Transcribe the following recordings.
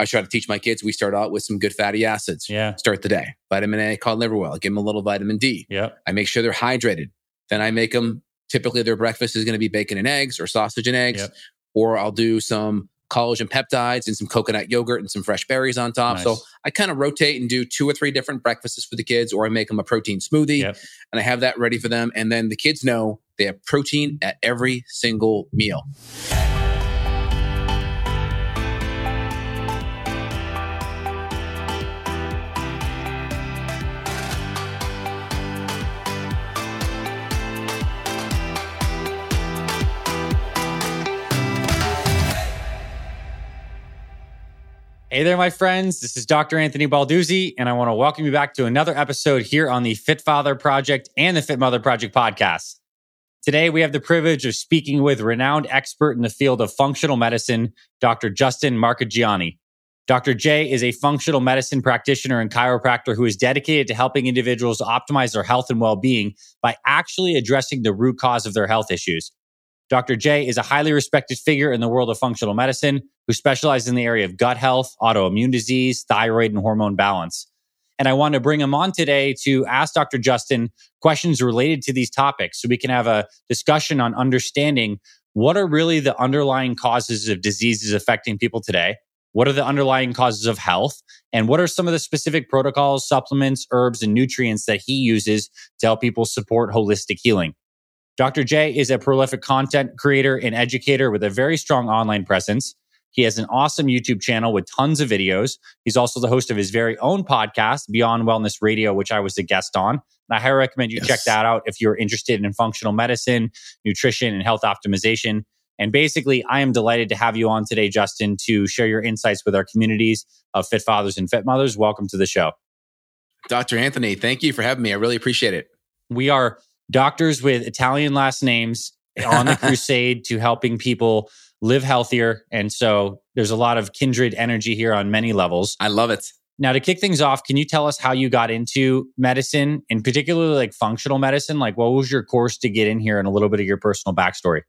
I try to teach my kids. We start out with some good fatty acids. Yeah. Start the day. Vitamin A, cod liver oil. Give them a little vitamin D. Yep. I make sure they're hydrated. Then I make them. Typically, their breakfast is going to be bacon and eggs, or sausage and eggs, Yep. or I'll do some collagen peptides and some coconut yogurt and some fresh berries on top. So I kind of rotate and do two or three different breakfasts for the kids, or I make them a protein smoothie Yep. and I have that ready for them. And then the kids know they have protein at every single meal. Hey there, my friends. This is Dr. Anthony Balduzzi, and I want to welcome you back to another episode here on the Fit Father Project and the Fit Mother Project podcast. Today, we have the privilege of speaking with renowned expert in the field of functional medicine, Dr. Justin Marchegiani. Dr. J is a functional medicine practitioner and chiropractor who is dedicated to helping individuals optimize their health and well being by actually addressing the root cause of their health issues. Dr. J is a highly respected figure in the world of functional medicine who specializes in the area of gut health, autoimmune disease, thyroid, and hormone balance. And I want to bring him on today to ask Dr. Justin questions related to these topics so we can have a discussion on understanding what are really the underlying causes of diseases affecting people today. What are the underlying causes of health? And what are some of the specific protocols, supplements, herbs, and nutrients that he uses to help people support holistic healing? Dr. J is a prolific content creator and educator with a very strong online presence. He has an awesome YouTube channel with tons of videos. He's also the host of his very own podcast, Beyond Wellness Radio, which I was a guest on. And I highly recommend you Yes. check that out if you're interested in functional medicine, nutrition, and health optimization. And basically, I am delighted to have you on today, Justin, to share your insights with our communities of fit fathers and fit mothers. Welcome to the show. Dr. Anthony, thank you for having me. I really appreciate it. We are doctors with Italian last names on the crusade to helping people live healthier. And so there's a lot of kindred energy here on many levels. I love it. Now, to kick things off, can you tell us how you got into medicine and particularly like functional medicine? Like, what was your course to get in here and a little bit of your personal backstory?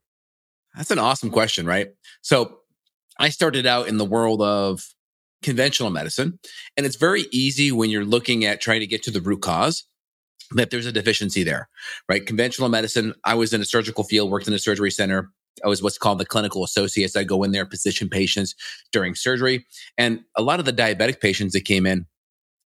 That's an awesome question, right? So I started out in the world of conventional medicine, and it's very easy when you're looking at trying to get to the root cause that there's a deficiency there, right? Conventional medicine, I was in a surgical field, worked in a surgery center. I was what's called the clinical associates. I go in there, position patients during surgery. And a lot of the diabetic patients that came in,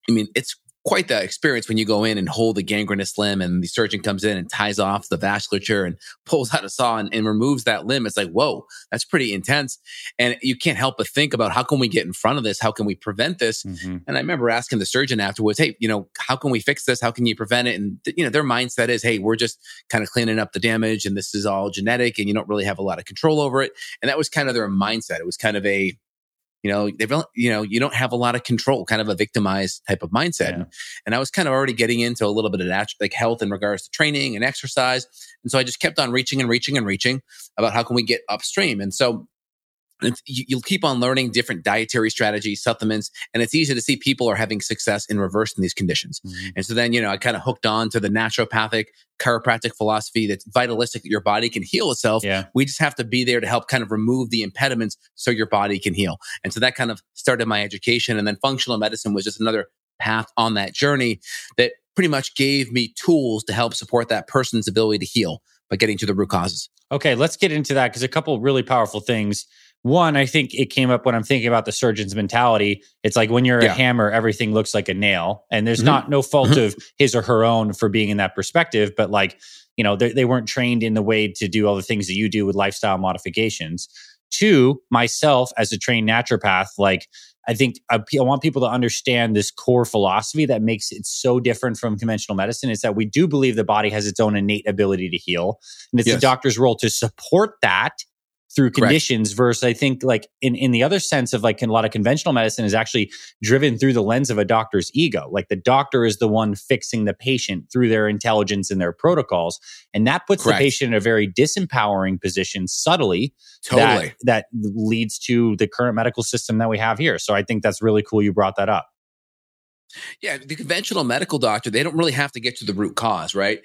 I mean, it's quite the experience when you go in and hold a gangrenous limb and the surgeon comes in and ties off the vasculature and pulls out a saw and, and removes that limb. It's like, whoa, that's pretty intense. And you can't help but think about how can we get in front of this? How can we prevent this? Mm-hmm. And I remember asking the surgeon afterwards, hey, you know, how can we fix this? How can you prevent it? And, th- you know, their mindset is, hey, we're just kind of cleaning up the damage and this is all genetic and you don't really have a lot of control over it. And that was kind of their mindset. It was kind of a, you know, they've, you know, you don't have a lot of control, kind of a victimized type of mindset. Yeah. And I was kind of already getting into a little bit of that, like health in regards to training and exercise. And so I just kept on reaching and reaching and reaching about how can we get upstream. And so you'll keep on learning different dietary strategies, supplements, and it's easy to see people are having success in reversing these conditions. Mhm. And so then, you know, I kind of hooked on to the naturopathic chiropractic philosophy that's vitalistic that your body can heal itself. Yeah. We just have to be there to help kind of remove the impediments so your body can heal. And so that kind of started my education. And then functional medicine was just another path on that journey that pretty much gave me tools to help support that person's ability to heal by getting to the root causes. Okay, let's get into that because a couple really powerful things. One, I think it came up when I'm thinking about the surgeon's mentality. It's like when you're a hammer, everything looks like a nail, and there's Mhm. not no fault Mhm. of his or her own for being in that perspective, but like you know they, they weren't trained in the way to do all the things that you do with lifestyle modifications. Two, myself as a trained naturopath, like I think I, I want people to understand this core philosophy that makes it so different from conventional medicine. Is that we do believe the body has its own innate ability to heal, and it's the doctor's role to support that through Correct. conditions versus I think like in, in the other sense of like a lot of conventional medicine is actually driven through the lens of a doctor's ego. Like the doctor is the one fixing the patient through their intelligence and their protocols. And that puts Correct. the patient in a very disempowering position subtly Totally. that, that leads to the current medical system that we have here. So I think that's really cool you brought that up. Yeah, the conventional medical doctor, they don't really have to get to the root cause, right?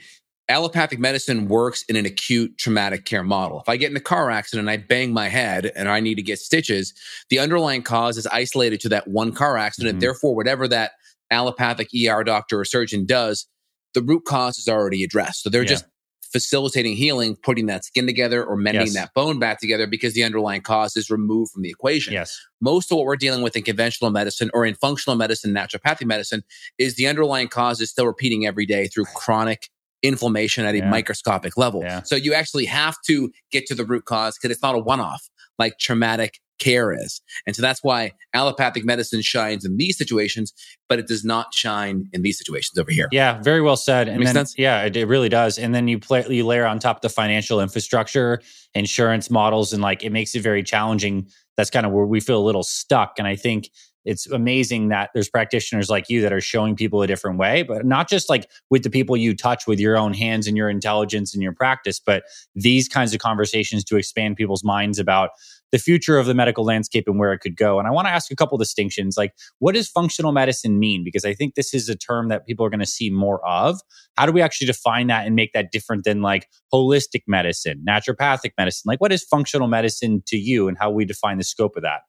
Allopathic medicine works in an acute traumatic care model. If I get in a car accident and I bang my head and I need to get stitches, the underlying cause is isolated to that one car accident. Mhm. Therefore, whatever that allopathic ER doctor or surgeon does, the root cause is already addressed. So they're Yeah. just facilitating healing, putting that skin together or mending Yes. that bone back together because the underlying cause is removed from the equation Yes. most of what we're dealing with in conventional medicine or in functional medicine, naturopathic medicine, is the underlying cause is still repeating every day through chronic inflammation at a Yeah. microscopic level. Yeah. So you actually have to get to the root cause because it's not a one off like traumatic care is. And so that's why allopathic medicine shines in these situations, but it does not shine in these situations over here. Yeah, very well said. And Makes then, sense? yeah, it, it really does. And then you play, you layer on top the financial infrastructure, insurance models, and like it makes it very challenging. That's kind of where we feel a little stuck. And I think it's amazing that there's practitioners like you that are showing people a different way, but not just like with the people you touch with your own hands and your intelligence and your practice, but these kinds of conversations to expand people's minds about the future of the medical landscape and where it could go. And I want to ask a couple distinctions. Like, what does functional medicine mean? Because I think this is a term that people are going to see more of. How do we actually define that and make that different than like holistic medicine, naturopathic medicine? Like, what is functional medicine to you and how we define the scope of that?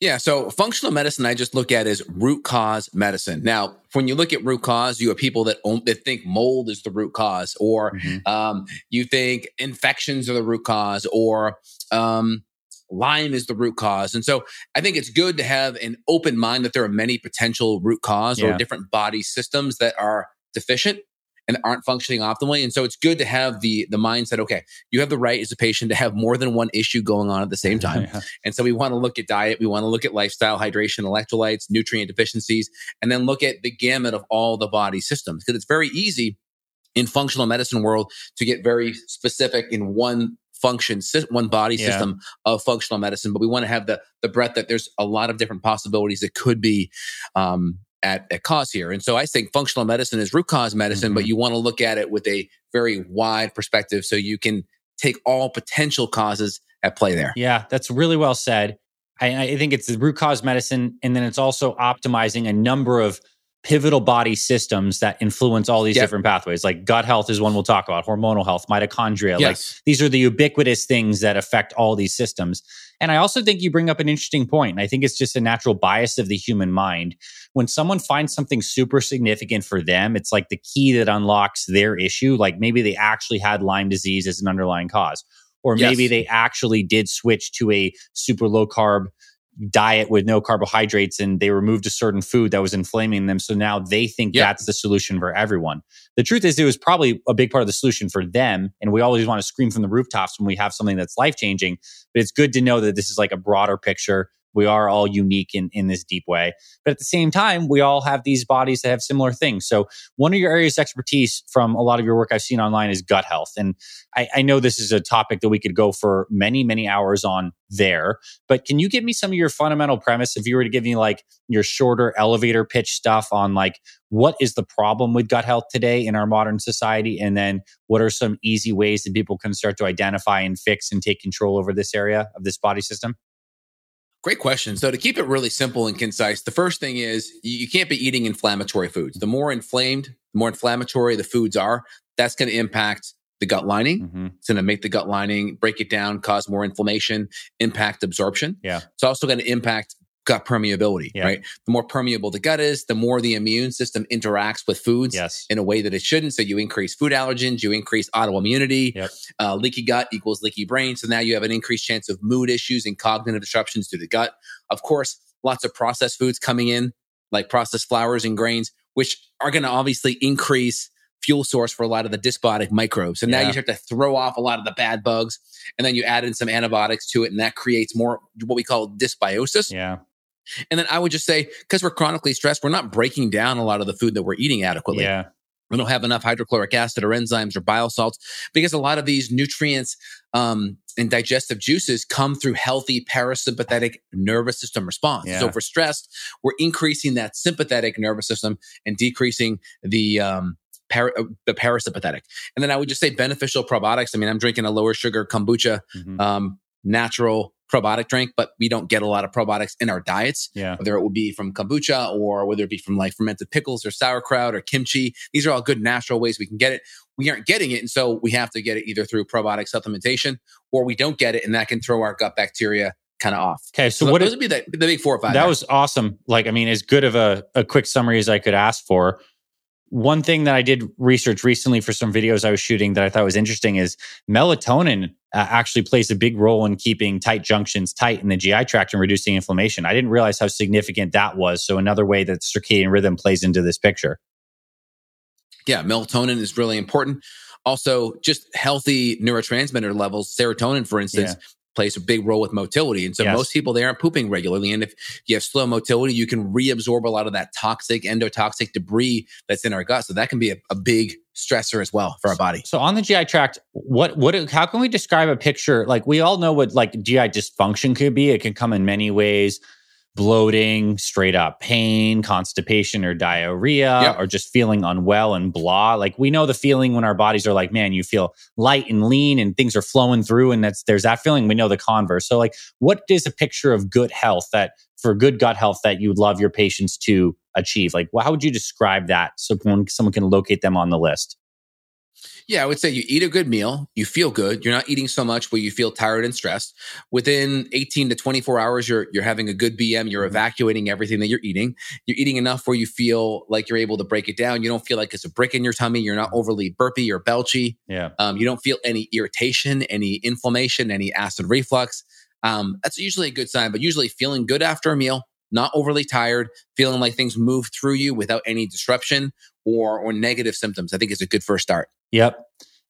Yeah. So functional medicine, I just look at as root cause medicine. Now, when you look at root cause, you have people that, own, that think mold is the root cause, or um, you think infections are the root cause, or um, Lyme is the root cause. And so I think it's good to have an open mind that there are many potential root cause Yeah. or different body systems that are deficient and aren't functioning optimally. And so it's good to have the the mindset, okay, you have the right as a patient to have more than one issue going on at the same time. Yeah. And so we want to look at diet, we want to look at lifestyle, hydration, electrolytes, nutrient deficiencies, and then look at the gamut of all the body systems. Because it's very easy in functional medicine world to get very specific in one function, one body Yeah. system of functional medicine. But we want to have the the breadth that there's a lot of different possibilities that could be um, at, at cause here. And so I think functional medicine is root cause medicine, but Mhm. you want to look at it with a very wide perspective so you can take all potential causes at play there. Yeah, that's really well said. I, I think it's the root cause medicine, and then it's also optimizing a number of pivotal body systems that influence all these Yep. different pathways. Like gut health is one we'll talk about, hormonal health, mitochondria. Like Yes. these are the ubiquitous things that affect all these systems. And I also think you bring up an interesting point. I think it's just a natural bias of the human mind. When someone finds something super significant for them, it's like the key that unlocks their issue. Like maybe they actually had Lyme disease as an underlying cause, or Yes. maybe they actually did switch to a super low carb diet with no carbohydrates and they removed a certain food that was inflaming them. So now they think Yep. that's the solution for everyone. The truth is, it was probably a big part of the solution for them. And we always want to scream from the rooftops when we have something that's life changing. But it's good to know that this is like a broader picture. We are all unique in, in this deep way. But at the same time, we all have these bodies that have similar things. So, one of your areas of expertise from a lot of your work I've seen online is gut health. And I, I know this is a topic that we could go for many, many hours on there. But can you give me some of your fundamental premise if you were to give me like your shorter elevator pitch stuff on like what is the problem with gut health today in our modern society? And then what are some easy ways that people can start to identify and fix and take control over this area of this body system? Great question. So to keep it really simple and concise, the first thing is you can't be eating inflammatory foods. The more inflamed, the more inflammatory the foods are, that's going to impact the gut lining. Mm-hmm. It's going to make the gut lining break it down, cause more inflammation, impact absorption. Yeah. It's also going to impact gut permeability, Yeah. right? The more permeable the gut is, the more the immune system interacts with foods Yes. in a way that it shouldn't. So you increase food allergens, you increase autoimmunity. Yep. Uh, leaky gut equals leaky brain. So now you have an increased chance of mood issues and cognitive disruptions to the gut. Of course, lots of processed foods coming in, like processed flours and grains, which are going to obviously increase fuel source for a lot of the dysbiotic microbes. So now you have to throw off a lot of the bad bugs, and then you add in some antibiotics to it, and that creates more what we call dysbiosis. Yeah. And then I would just say, because we're chronically stressed, we're not breaking down a lot of the food that we're eating adequately. Yeah. We don't have enough hydrochloric acid or enzymes or bile salts because a lot of these nutrients um, and digestive juices come through healthy parasympathetic nervous system response. Yeah. So if we're stressed, we're increasing that sympathetic nervous system and decreasing the um, para- uh, the parasympathetic. And then I would just say beneficial probiotics. I mean, I'm drinking a lower sugar kombucha, Mhm. um, natural probiotic drink, but we don't get a lot of probiotics in our diets. Yeah. Whether it would be from kombucha or whether it be from like fermented pickles or sauerkraut or kimchi. These are all good natural ways we can get it. We aren't getting it. And so we have to get it either through probiotic supplementation or we don't get it. And that can throw our gut bacteria kind of off. Okay. So, So, what those is, would be the, the big four or five. that there. was awesome. Like, I mean, as good of a, a quick summary as I could ask for. One thing that I did research recently for some videos I was shooting that I thought was interesting is melatonin uh, actually plays a big role in keeping tight junctions tight in the GI tract and reducing inflammation. I didn't realize how significant that was. So, another way that circadian rhythm plays into this picture. yeah, melatonin is really important. Also, just healthy neurotransmitter levels, serotonin, for instance, plays a big role with motility. And so Yes. most people they aren't pooping regularly. And if you have slow motility, you can reabsorb a lot of that toxic, endotoxic debris that's in our gut. So that can be a, a big stressor as well for our body. So on the GI tract, what what how can we describe a picture? Like we all know what like GI dysfunction could be. It can come in many ways. Bloating, straight up pain, constipation or diarrhea, Yep. or just feeling unwell and blah. Like we know the feeling when our bodies are like, man, you feel light and lean and things are flowing through, and that's there's that feeling. We know the converse. So, like, what is a picture of good health that for good gut health that you would love your patients to achieve? Like, how would you describe that so someone, someone can locate them on the list? Yeah, I would say you eat a good meal, you feel good, you're not eating so much where you feel tired and stressed. Within 18 to 24 hours, you're you're having a good BM, you're evacuating everything that you're eating. You're eating enough where you feel like you're able to break it down. You don't feel like it's a brick in your tummy, you're not overly burpy or belchy. Yeah. Um, you don't feel any irritation, any inflammation, any acid reflux. Um, that's usually a good sign, but usually feeling good after a meal, not overly tired, feeling like things move through you without any disruption or or negative symptoms. I think is a good first start. Yep.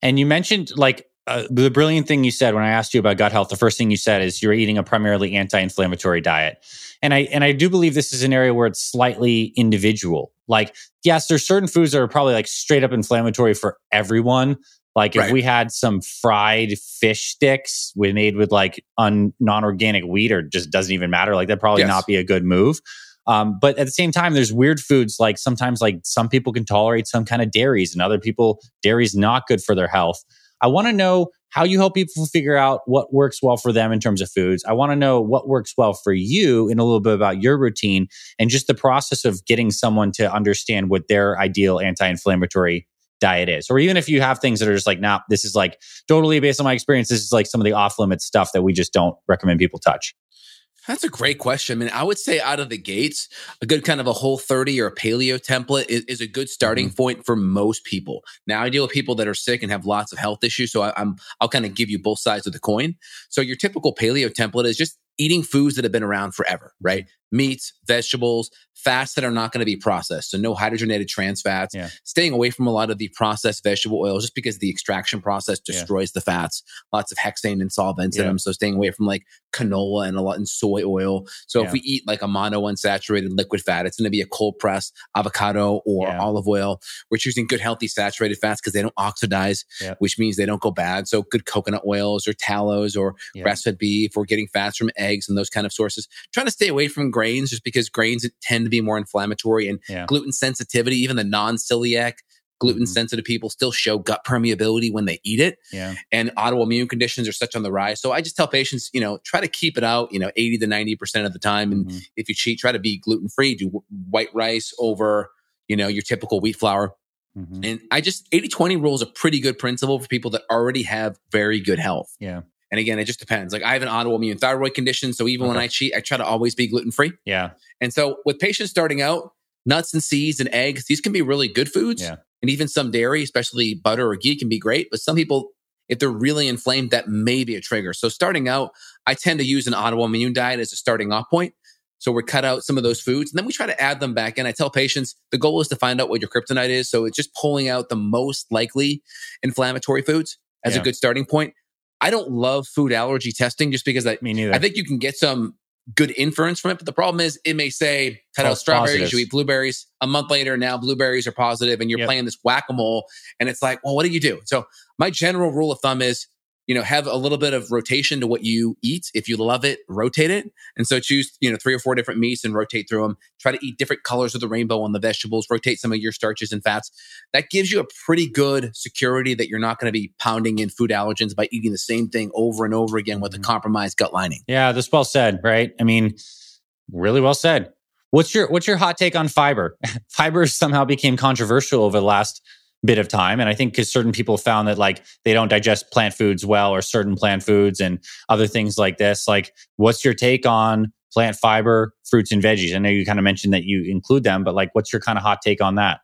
And you mentioned like uh, the brilliant thing you said when I asked you about gut health. The first thing you said is you're eating a primarily anti-inflammatory diet, and I and I do believe this is an area where it's slightly individual. Like, yes, there's certain foods that are probably like straight up inflammatory for everyone. Like if Right. we had some fried fish sticks we made with like un, non-organic wheat or just doesn't even matter, like that'd probably Yes. not be a good move. Um, but at the same time, there's weird foods like sometimes like some people can tolerate some kind of dairies and other people dairy's not good for their health. I want to know how you help people figure out what works well for them in terms of foods. I want to know what works well for you and a little bit about your routine and just the process of getting someone to understand what their ideal anti-inflammatory diet is. Or even if you have things that are just like, nah, this is like totally based on my experience, this is like some of the off limits stuff that we just don't recommend people touch. That's a great question. I mean, I would say out of the gates, a good kind of a whole 30 or a paleo template is, is a good starting mm-hmm. point for most people. Now, I deal with people that are sick and have lots of health issues. So I, I'm, I'll kind of give you both sides of the coin. So your typical paleo template is just eating foods that have been around forever, right? Meats, vegetables, fats that are not going to be processed. So no hydrogenated trans fats, Yeah. staying away from a lot of the processed vegetable oils just because the extraction process Yeah. destroys the fats. Lots of hexane and solvents in Yeah. them. So staying away from like canola and a lot in soy oil. So Yeah. if we eat like a mono unsaturated liquid fat, it's going to be a cold press avocado or Yeah. olive oil. We're choosing good healthy saturated fats because they don't oxidize, Yeah. which means they don't go bad. So good coconut oils or tallows or grass fed beef. We're getting fats from eggs and those kind of sources. Trying to stay away from grains just because grains tend to be more inflammatory and gluten sensitivity, even the non celiac gluten sensitive people still show gut permeability when they eat it Yeah. and autoimmune conditions are such on the rise. So I just tell patients, you know, try to keep it out, you know, 80 to 90% of the time. And Mhm. if you cheat, try to be gluten free, do wh- white rice over, you know, your typical wheat flour. Mhm. And I just 80 20 rule is a pretty good principle for people that already have very good health. Yeah. And again, it just depends. Like I have an autoimmune thyroid condition. So even when I cheat, I try to always be gluten free. Yeah. And so with patients starting out, nuts and seeds and eggs, these can be really good foods. Yeah. And even some dairy, especially butter or ghee, can be great. But some people, if they're really inflamed, that may be a trigger. So starting out, I tend to use an autoimmune diet as a starting off point. So we cut out some of those foods and then we try to add them back in. I tell patients the goal is to find out what your kryptonite is. So it's just pulling out the most likely inflammatory foods as Yeah. a good starting point. I don't love food allergy testing just because I, Me neither. I think you can get some good inference from it. But the problem is it may say cut out strawberries, positives. you eat blueberries. A month later, now blueberries are positive and you're Yep. playing this whack-a-mole. And it's like, well, what do you do? So my general rule of thumb is you know, have a little bit of rotation to what you eat. If you love it, rotate it. And so choose, you know, three or four different meats and rotate through them. Try to eat different colors of the rainbow on the vegetables, rotate some of your starches and fats. That gives you a pretty good security that you're not going to be pounding in food allergens by eating the same thing over and over again with a mm-hmm. compromised gut lining. Yeah, that's well said, right? I mean, really well said. What's your what's your hot take on fiber? fiber somehow became controversial over the last bit of time. And I think because certain people found that like they don't digest plant foods well or certain plant foods and other things like this. Like, what's your take on plant fiber, fruits and veggies? I know you kind of mentioned that you include them, but like, what's your kind of hot take on that?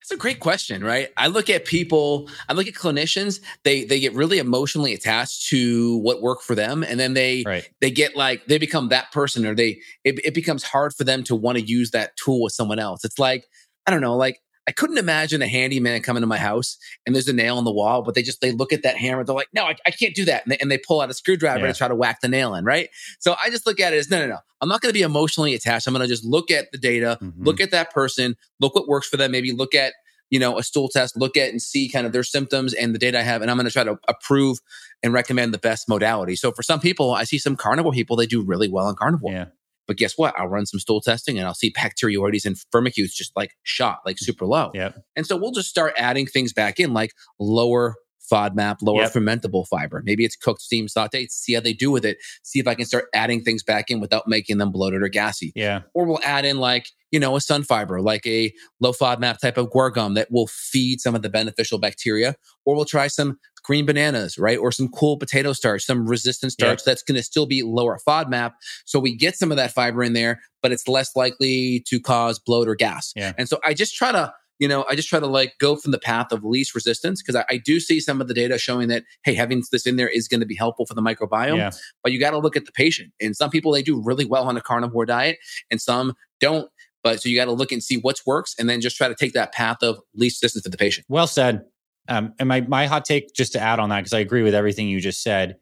That's a great question, right? I look at people, I look at clinicians, they they get really emotionally attached to what worked for them. And then they right. they get like they become that person or they it, it becomes hard for them to want to use that tool with someone else. It's like, I don't know, like I couldn't imagine a handyman coming to my house and there's a nail in the wall, but they just they look at that hammer, they're like, no, I, I can't do that, and they, and they, pull out a screwdriver yeah. to try to whack the nail in, right? So I just look at it as no, no, no. I'm not going to be emotionally attached. I'm going to just look at the data, mm-hmm. look at that person, look what works for them. Maybe look at you know a stool test, look at and see kind of their symptoms and the data I have, and I'm going to try to approve and recommend the best modality. So for some people, I see some carnivore people they do really well on carnivore. Yeah. But guess what? I'll run some stool testing and I'll see bacteroides and firmicutes just like shot, like mm. super low. Yep. And so we'll just start adding things back in, like lower FODMAP, lower yep. fermentable fiber. Maybe it's cooked, steamed, sauteed. See how they do with it. See if I can start adding things back in without making them bloated or gassy. Yeah. Or we'll add in like, you know, a Sunfiber, like a low FODMAP type of guar gum that will feed some of the beneficial bacteria. Or we'll try some green bananas, right? Or some cool potato starch, some resistant starch that's going to still be lower FODMAP. So we get some of that fiber in there, but it's less likely to cause bloat or gas. Yeah. And so I just try to, you know, I just try to like go from the path of least resistance because I, I, do see some of the data showing that, hey, having this in there is going to be helpful for the microbiome. Yeah. But you got to look at the patient. And some people, they do really well on a carnivore diet and some don't. But so you got to look and see what's works and then just try to take that path of least resistance for the patient. Well said. Um, and my my hot take, just to add on that, because I agree with everything you just said,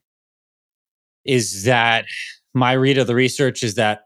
is that my read of the research is that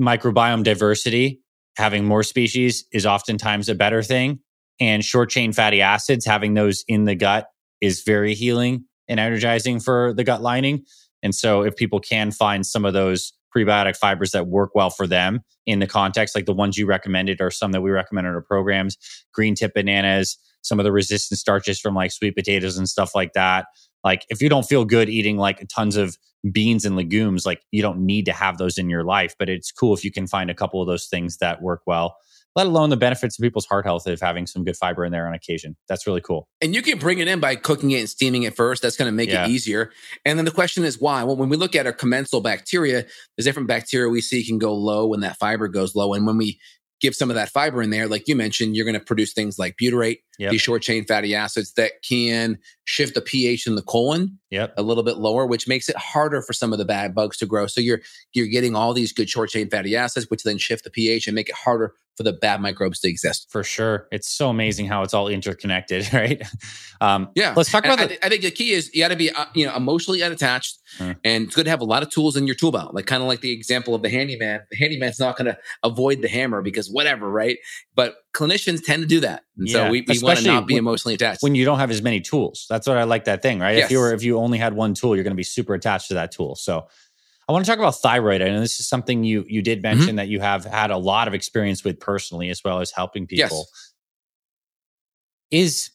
microbiome diversity, having more species, is oftentimes a better thing, and short chain fatty acids, having those in the gut, is very healing and energizing for the gut lining. And so, if people can find some of those prebiotic fibers that work well for them in the context, like the ones you recommended, or some that we recommend in our programs, green tip bananas some of the resistant starches from like sweet potatoes and stuff like that. Like if you don't feel good eating like tons of beans and legumes, like you don't need to have those in your life. But it's cool if you can find a couple of those things that work well let alone the benefits of people's heart health of having some good fiber in there on occasion. That's really cool. And you can bring it in by cooking it and steaming it first. That's going to make yeah. it easier. And then the question is why? Well, when we look at our commensal bacteria, there's different bacteria we see can go low when that fiber goes low. And when we give some of that fiber in there, like you mentioned, you're going to produce things like butyrate, yep. these short chain fatty acids that can shift the pH in the colon yep. a little bit lower, which makes it harder for some of the bad bugs to grow. So you're you're getting all these good short chain fatty acids, which then shift the pH and make it harder for the bad microbes to exist. For sure. It's so amazing how it's all interconnected, right? Um, yeah. Let's talk about I, the- I, think the key is you got to be, uh, you know, emotionally unattached mm. and it's good to have a lot of tools in your tool belt. Like kind of like the example of the handyman. The handyman's not going to avoid the hammer because whatever, right? But clinicians tend to do that. And yeah. so we, we want to not be when, emotionally attached. When you don't have as many tools. That's what I like that thing, right? Yes. If you were, if you only had one tool, you're going to be super attached to that tool. So I want to talk about thyroid. I know this is something you you did mm-hmm. mention mm-hmm. that you have had a lot of experience with personally, as well as helping people. Yes. Is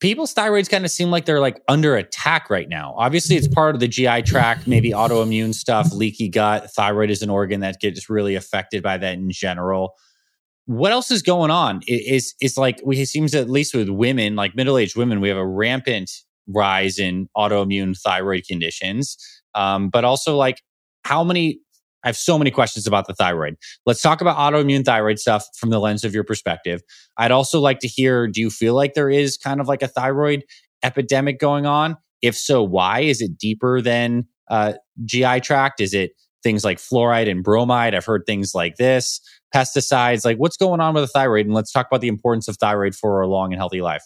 people's thyroids kind of seem like they're like under attack right now? Obviously, it's part of the GI tract, maybe autoimmune stuff, leaky gut. Thyroid is an organ that gets really affected by that in general. What else is going on? Is is like we it seems at least with women, like middle aged women, we have a rampant rise in autoimmune thyroid conditions. Um, but also like how many I have so many questions about the thyroid. Let's talk about autoimmune thyroid stuff from the lens of your perspective. I'd also like to hear do you feel like there is kind of like a thyroid epidemic going on? If so, why? Is it deeper than uh, GI tract? Is it things like fluoride and bromide? I've heard things like this, pesticides. Like, what's going on with the thyroid? And let's talk about the importance of thyroid for a long and healthy life.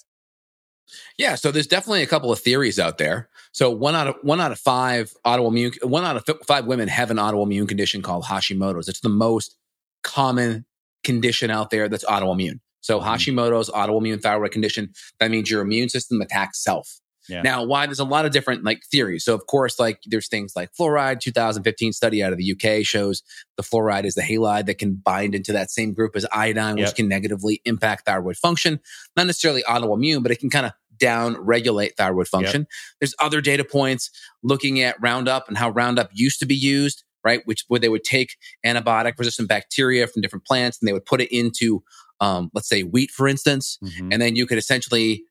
Yeah, so there's definitely a couple of theories out there. So one out of one out of five autoimmune, one out of five women have an autoimmune condition called Hashimoto's. It's the most common condition out there that's autoimmune. So mm-hmm. Hashimoto's autoimmune thyroid condition. That means your immune system attacks self. Yeah. Now, why there's a lot of different like theories. So, of course, like there's things like fluoride. 2015 study out of the UK shows the fluoride is the halide that can bind into that same group as iodine, which Yep. can negatively impact thyroid function. Not necessarily autoimmune, but it can kind of down regulate thyroid function. There's other data points looking at Roundup and how Roundup used to be used, right? Which where they would take antibiotic resistant bacteria from different plants and they would put it into, um, let's say wheat, for instance, Mhm. and then you could essentially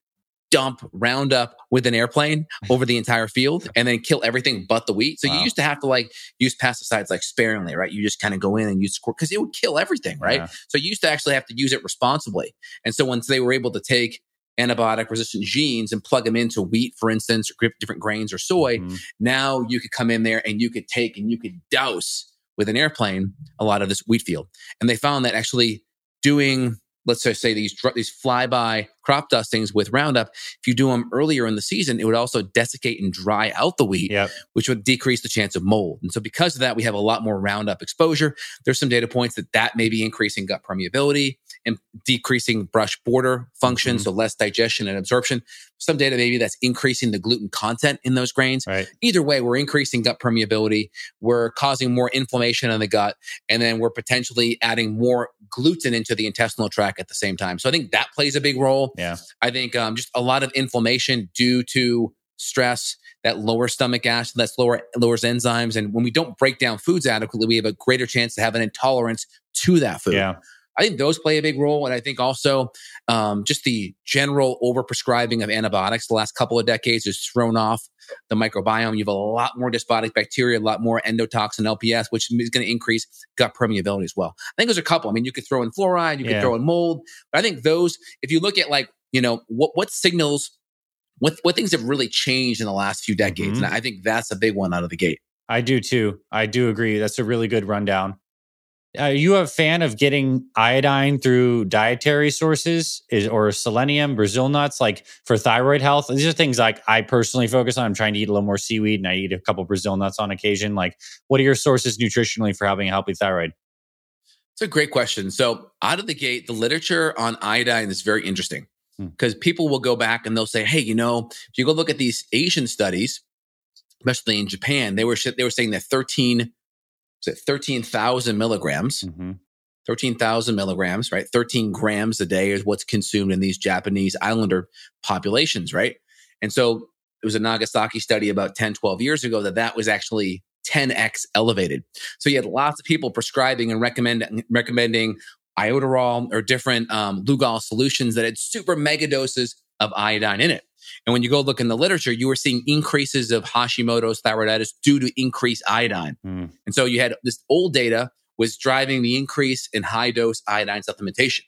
dump Roundup with an airplane over the entire field and then kill everything but the wheat. So you used to have to like use pesticides like sparingly, right? You just kind of go in and you use because it would kill everything, right? Yeah. So you used to actually have to use it responsibly. And so once they were able to take antibiotic resistant genes and plug them into wheat, for instance, or different grains or soy, Mhm. now you could come in there and you could take and you could douse with an airplane a lot of this wheat field. And they found that actually doing, let's just say these these flyby crop dustings with Roundup, if you do them earlier in the season, it would also desiccate and dry out the wheat, Yep. which would decrease the chance of mold. And so because of that, we have a lot more Roundup exposure. There's some data points that that may be increasing gut permeability and decreasing brush border function, Mhm. so less digestion and absorption. Some data maybe that's increasing the gluten content in those grains Right. either way, we're increasing gut permeability, we're causing more inflammation in the gut, and then we're potentially adding more gluten into the intestinal tract at the same time. So I think that plays a big role. Yeah. I think um, just a lot of inflammation due to stress that lowers stomach acid, that's lower lowers enzymes, and when we don't break down foods adequately, we have a greater chance to have an intolerance to that food. Yeah. I think those play a big role. And I think also um, just the general overprescribing of antibiotics the last couple of decades has thrown off the microbiome. You have a lot more dysbiotic bacteria, a lot more endotoxin LPS, which is going to increase gut permeability as well. I think there's a couple. I mean, you could throw in fluoride, you could Yeah. throw in mold. But I think those, if you look at like, you know, what, what signals, what, what things have really changed in the last few decades. Mhm. And I think that's a big one out of the gate. I do too. I do agree. That's a really good rundown. Are you a fan of getting iodine through dietary sources is, or selenium, Brazil nuts, like for thyroid health? These are things like I personally focus on. I'm trying to eat a little more seaweed and I eat a couple Brazil nuts on occasion. Like, what are your sources nutritionally for having a healthy thyroid? It's a great question. So, out of the gate, the literature on iodine is very interesting Hmm. because people will go back and they'll say, "Hey, you know, if you go look at these Asian studies, especially in Japan, they were they were saying that thirteen, was it thirteen thousand milligrams, Mm-hmm. thirteen thousand milligrams, right? Thirteen grams a day is what's consumed in these Japanese islander populations, right? And so it was a Nagasaki study about 10, 12 years ago that that was actually 10x elevated. So you had lots of people prescribing and recommend, recommending iodoral or different um, Lugol solutions that had super mega doses of iodine in it. And when you go look in the literature, you were seeing increases of Hashimoto's thyroiditis due to increased iodine. Mm. And so you had this old data was driving the increase in high dose iodine supplementation.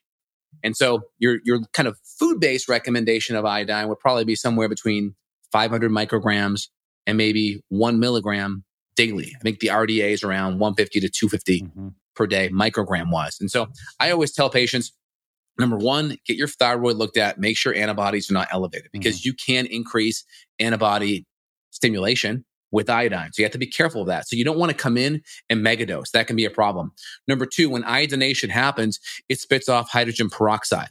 And so your your kind of food based recommendation of iodine would probably be somewhere between 500 micrograms and maybe one milligram daily. I think the RDA is around 150 to 250 Mhm. per day, microgram wise. And so I always tell patients number one, get your thyroid looked at, make sure antibodies are not elevated because you can increase antibody stimulation with iodine. So you have to be careful of that. So you don't want to come in and megadose. That can be a problem. Number two, when iodination happens, it spits off hydrogen peroxide.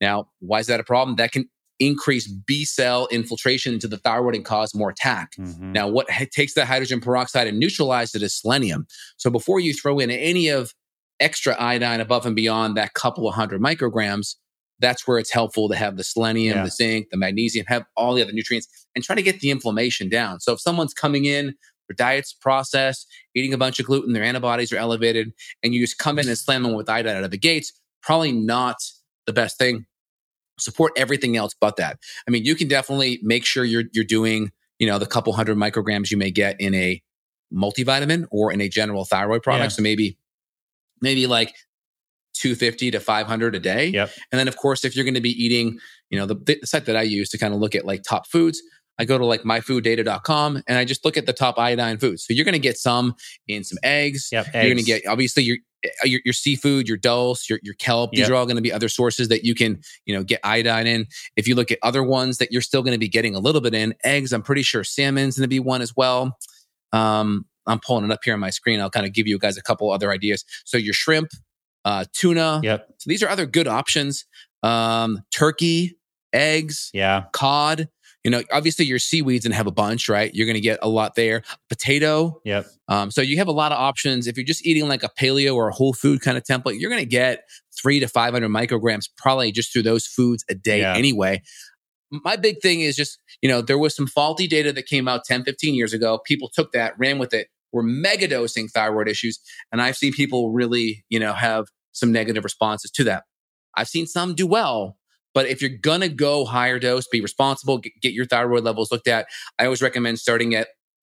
Now, why is that a problem? That can increase B cell infiltration into the thyroid and cause more attack. Mhm. Now, what ha- takes that hydrogen peroxide and neutralizes it is selenium. So before you throw in any of extra iodine above and beyond that couple of hundred micrograms, that's where it's helpful to have the selenium, Yeah. the zinc, the magnesium, have all the other nutrients and try to get the inflammation down. So if someone's coming in, their diet's processed, eating a bunch of gluten, their antibodies are elevated, and you just come in and slam them with iodine out of the gates, probably not the best thing. Support everything else but that. I mean, you can definitely make sure you're you're doing, you know, the couple hundred micrograms you may get in a multivitamin or in a general thyroid product. Yeah. So maybe maybe like 250 to 500 a day. Yep. And then of course, if you're going to be eating, you know, the, the site that I use to kind of look at like top foods, I go to like myfooddata.com and I just look at the top iodine foods. So you're going to get some in some eggs. Yep. You're going to get obviously your, your your seafood, your dulse, your your kelp. These are all going to be other sources that you can you know get iodine in. If you look at other ones that you're still going to be getting a little bit in eggs, I'm pretty sure salmon's going to be one as well. Um, I'm pulling it up here on my screen. I'll kind of give you guys a couple other ideas. So your shrimp, uh, tuna. Yep. So these are other good options. Um, turkey, eggs, Yeah. cod. You know, obviously your seaweeds and have a bunch, right? You're going to get a lot there. Potato. Yep. Um, so you have a lot of options. If you're just eating like a paleo or a whole food kind of template, you're going to get three to 500 micrograms probably just through those foods a day Yeah. anyway. My big thing is just, you know, there was some faulty data that came out 10, 15 years ago. People took that, ran with it, were mega dosing thyroid issues. And I've seen people really, you know, have some negative responses to that. I've seen some do well, but if you're gonna go higher dose, be responsible, get, get your thyroid levels looked at. I always recommend starting at,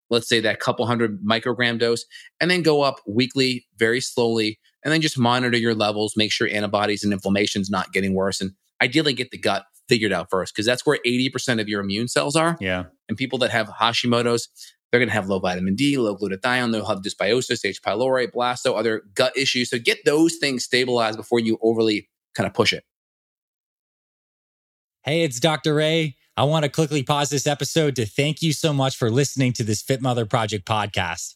let's say, that couple hundred microgram dose, and then go up weekly, very slowly, and then just monitor your levels, make sure antibodies and inflammation's not getting worse, and ideally get the gut figured out first, because that's where 80% of your immune cells are. Yeah. And people that have Hashimoto's, they're going to have low vitamin D, low glutathione, they'll have dysbiosis, H. pylori, blasto, other gut issues. So get those things stabilized before you overly kind of push it. Hey, it's Dr. Ray. I want to quickly pause this episode to thank you so much for listening to this Fit Mother Project podcast.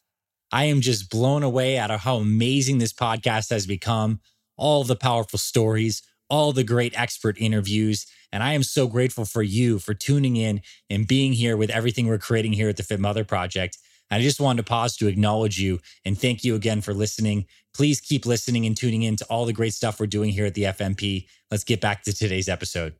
I am just blown away at how amazing this podcast has become, all the powerful stories, all the great expert interviews. And I am so grateful for you for tuning in and being here with everything we're creating here at the Fit Mother Project. I just wanted to pause to acknowledge you and thank you again for listening. Please keep listening and tuning in to all the great stuff we're doing here at the FMP. Let's get back to today's episode.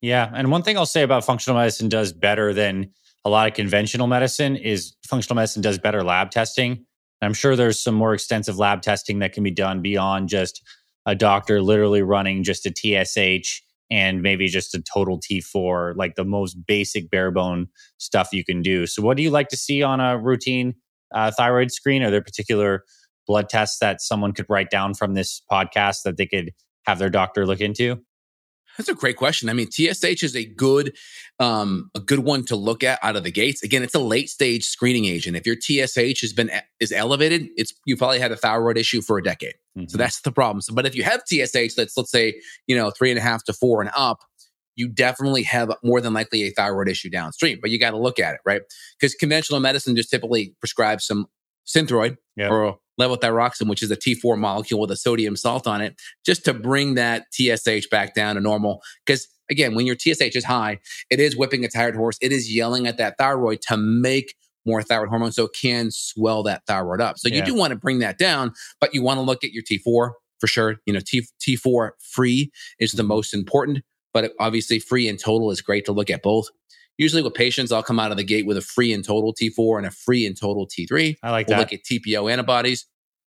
Yeah. And one thing I'll say about functional medicine does better than a lot of conventional medicine is functional medicine does better lab testing. I'm sure there's some more extensive lab testing that can be done beyond just a doctor literally running just a TSH and maybe just a total T4, like the most basic bare bone stuff you can do. So, what do you like to see on a routine uh, thyroid screen? Are there particular blood tests that someone could write down from this podcast that they could have their doctor look into? That's a great question. I mean, TSH is a good, um, a good one to look at out of the gates. Again, it's a late stage screening agent. If your TSH has been is elevated, it's you probably had a thyroid issue for a decade. Mm-hmm. So that's the problem. So, but if you have TSH that's let's say you know three and a half to four and up, you definitely have more than likely a thyroid issue downstream. But you got to look at it right because conventional medicine just typically prescribes some Synthroid Yep. or levothyroxine, which is a T4 molecule with a sodium salt on it, just to bring that TSH back down to normal. Because again, when your TSH is high, it is whipping a tired horse. It is yelling at that thyroid to make more thyroid hormone, so it can swell that thyroid up. So you do want to bring that down, but you want to look at your T4 for sure. You know, T, T4 free is the mm-hmm. most important, but obviously free and total is great to look at both. Usually with patients, I'll come out of the gate with a free and total T4 and a free and total T3. I like We'll that. look at TPO antibodies.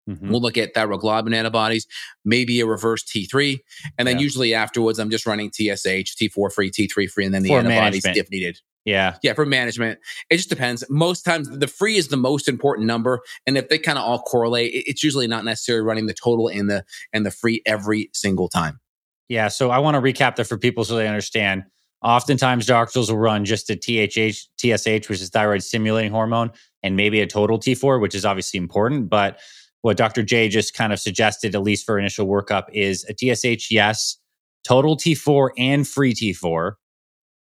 Mhm. We'll look at thyroglobulin antibodies, maybe a reverse T3. And then Yeah. usually afterwards, I'm just running TSH, T4 free, T3 free, and then the For antibodies management. if needed. Yeah. Yeah, for management. It just depends. Most times the free is the most important number. And if they kind of all correlate, it's usually not necessarily running the total and the and the free every single time. Yeah. So I want to recap that for people so they understand. Oftentimes, doctors will run just a THH, TSH, which is thyroid stimulating hormone, and maybe a total T4, which is obviously important. But what Dr. J just kind of suggested, at least for initial workup, is a TSH, yes, total T4 and free T4,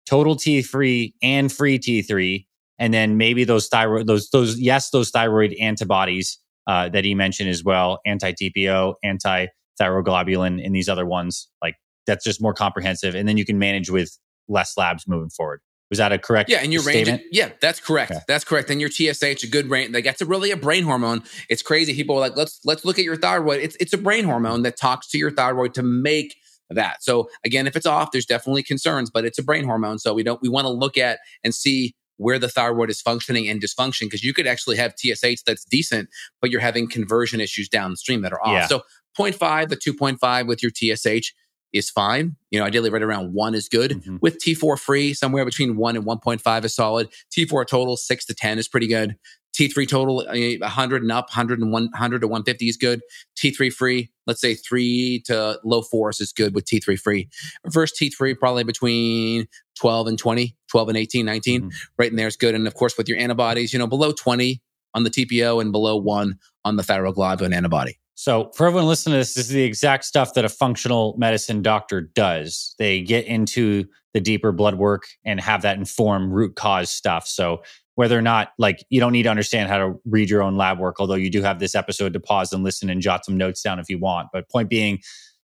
total T3 and free T3, and then maybe those thyroid, those, those, yes, those thyroid antibodies uh, that he mentioned as well, anti TPO, anti thyroglobulin, and these other ones. Like that's just more comprehensive. And then you can manage with less labs moving forward. Was that a correct Yeah, and your range. Yeah, that's correct. Okay. That's correct. And your TSH, a good range. Like that's a really a brain hormone. It's crazy. People are like, let's let's look at your thyroid. It's it's a brain hormone that talks to your thyroid to make that. So again, if it's off, there's definitely concerns, but it's a brain hormone. So we don't we want to look at and see where the thyroid is functioning and dysfunction because you could actually have TSH that's decent, but you're having conversion issues downstream that are off. Yeah. So 0.5 to 2.5 with your TSH is fine. You know, ideally right around one is good. Mhm. With T4 free, somewhere between one and 1.5 is solid. T4 total, six to 10 is pretty good. T3 total, uh, 100 and up, 100 and 100 to 150 is good. T3 free, let's say three to low fours is good with T3 free. Reverse T3, probably between 12 and 20, 12 and 18, 19. Mhm. Right in there is good. And of course, with your antibodies, you know, below 20 on the TPO and below one on the thyroglobulin antibody. So, for everyone listening to this, this is the exact stuff that a functional medicine doctor does. They get into the deeper blood work and have that inform root cause stuff. So, whether or not, like, you don't need to understand how to read your own lab work, although you do have this episode to pause and listen and jot some notes down if you want. But, point being,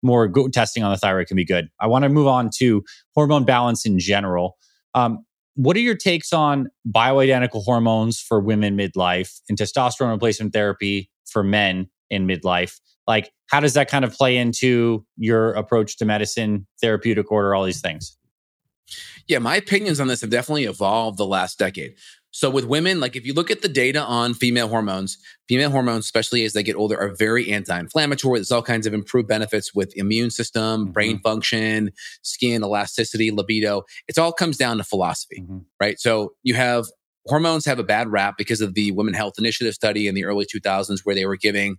more go- testing on the thyroid can be good. I want to move on to hormone balance in general. Um, what are your takes on bioidentical hormones for women midlife and testosterone replacement therapy for men in midlife? Like, how does that kind of play into your approach to medicine, therapeutic order, all these things? Yeah, my opinions on this have definitely evolved the last decade. So with women, like if you look at the data on female hormones, female hormones, especially as they get older, are very anti-inflammatory. There's all kinds of improved benefits with immune system, mm-hmm. brain function, skin elasticity, libido. It all comes down to philosophy, mm-hmm. right? So you have hormones have a bad rap because of the Women Health Initiative study in the early 2000s, where they were giving